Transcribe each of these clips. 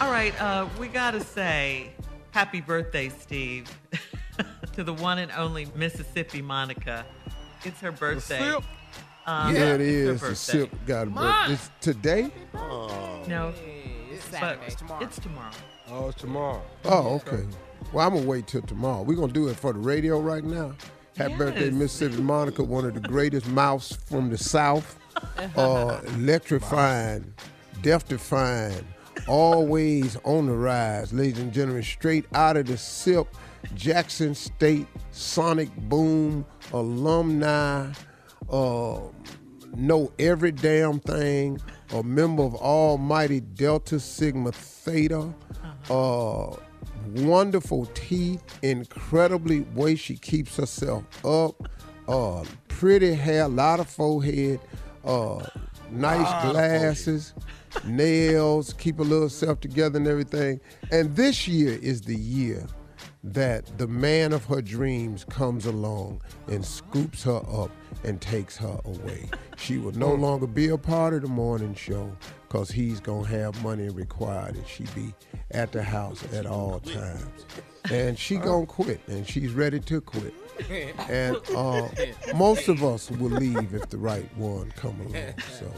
All right, uh, we gotta say happy birthday, Steve, to the one and only Mississippi Monica. It's her birthday. sip. Um, yeah, it it's her is. The sip got a birthday. It's today? Oh. No, It's Saturday. It's tomorrow. it's tomorrow. Oh, it's tomorrow. Oh, okay. Well, I'm gonna wait till tomorrow. We're gonna do it for the radio right now. Happy birthday, Mississippi Monica, one of the greatest mouths from the South. Uh, electrifying, death defying, always on the rise, ladies and gentlemen, straight out of the SIP, Jackson State Sonic Boom alumni. Uh, know every damn thing, a member of Almighty Delta Sigma Theta, uh, wonderful teeth, incredibly way she keeps herself up, uh, pretty hair, a lot of forehead, uh, nice glasses, nails, keep a little self together and everything. And this year is the year that the man of her dreams comes along and scoops her up and takes her away. She will no longer be a part of the morning show because he's going to have money required and she be at the house at all times. And she going to quit and she's ready to quit. And uh, most of us will leave if the right one come along. So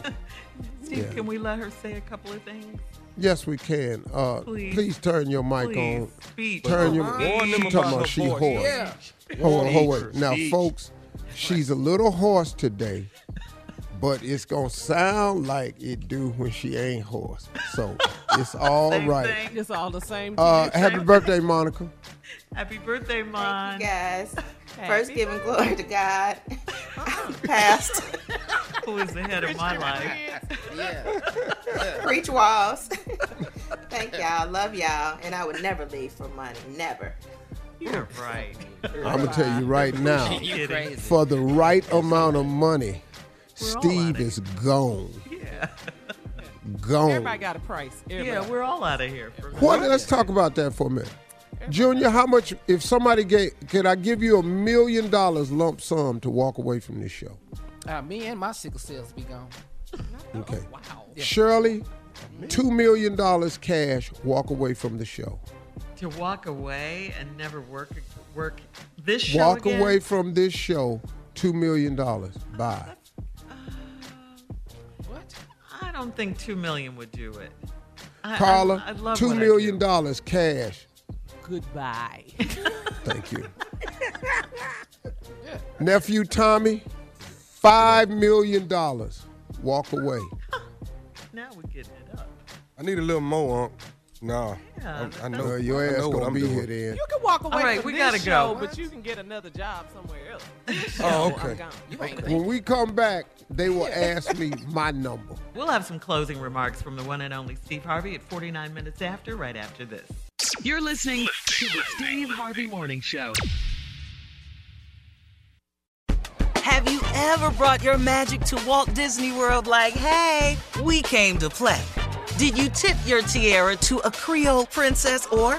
Steve, Yeah. can we let her say a couple of things? yes, we can. Uh, Please. please. turn your mic Please, on. speech. Turn your. Warn them She talking about about she voice. hoarse. Yeah. Hold on, hold on. Now, folks, she's a little hoarse today, but it's gonna sound like it do when she ain't hoarse. So it's all Same right. thing. It's all the same. Uh, happy birthday, Monica. Happy birthday, Mon. guys. Happy First, giving glory to God. Past, Who is the head of my life? Yeah. preach walls. Thank y'all. Love y'all. And I would never leave for money. Never. You're right. I'm gonna tell you right now, You kidding? for the right amount of money, We're Steve is gone. Yeah. Gone. Everybody got a price. Everybody. Yeah, we're all out of here. What? Let's talk about that for a minute. Junior, how much? If somebody gave, could I give you a million dollars lump sum to walk away from this show? Uh, me and my sickle cells be gone. Okay. Wow. Shirley, $2 million cash, walk away from the show. To walk away and never work work this show Walk again? away from this show, $2 million. Bye. I don't think two million would do it. I, Carla, I, I love $2 I million do. dollars cash. Goodbye. Thank you. Nephew Tommy, $5 million. Walk away. Now we're getting it up. I need a little more, Unc. Nah, Yeah, I, I know. Your I ass know what gonna I'm be doing. here then. You can walk away All right, from we this gotta show, go. but you can get another job somewhere else. Oh, show, I'm okay. gone. You ain't When we come back, they will ask me my number. We'll have some closing remarks from the one and only Steve Harvey at 49 minutes after, right after this. You're listening to the Steve Harvey Morning Show. Have you ever brought your magic to Walt Disney World like, hey, we came to play? Did you tip your tiara to a Creole princess or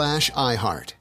slash iHeart.